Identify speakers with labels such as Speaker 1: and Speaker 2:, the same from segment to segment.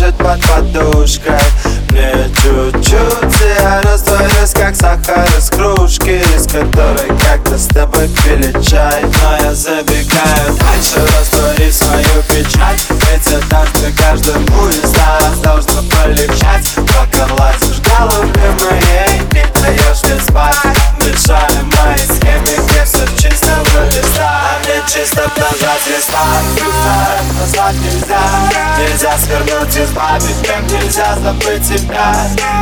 Speaker 1: жить под подушкой Мне чуть-чуть, я растворюсь, как сахар из тобой пили чай Но я забегаю Рестарт назвать нельзя. Нельзя свернуть, избавить Как нельзя забыть тебя.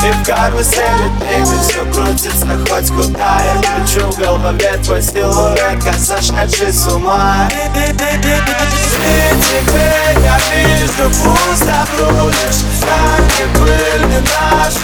Speaker 1: И в карусели двигай Все крутится хоть куда. Я кручу в голове твой силуэт Как сошедший с ума. И теперь я вижу пусто бродишь Как и были наши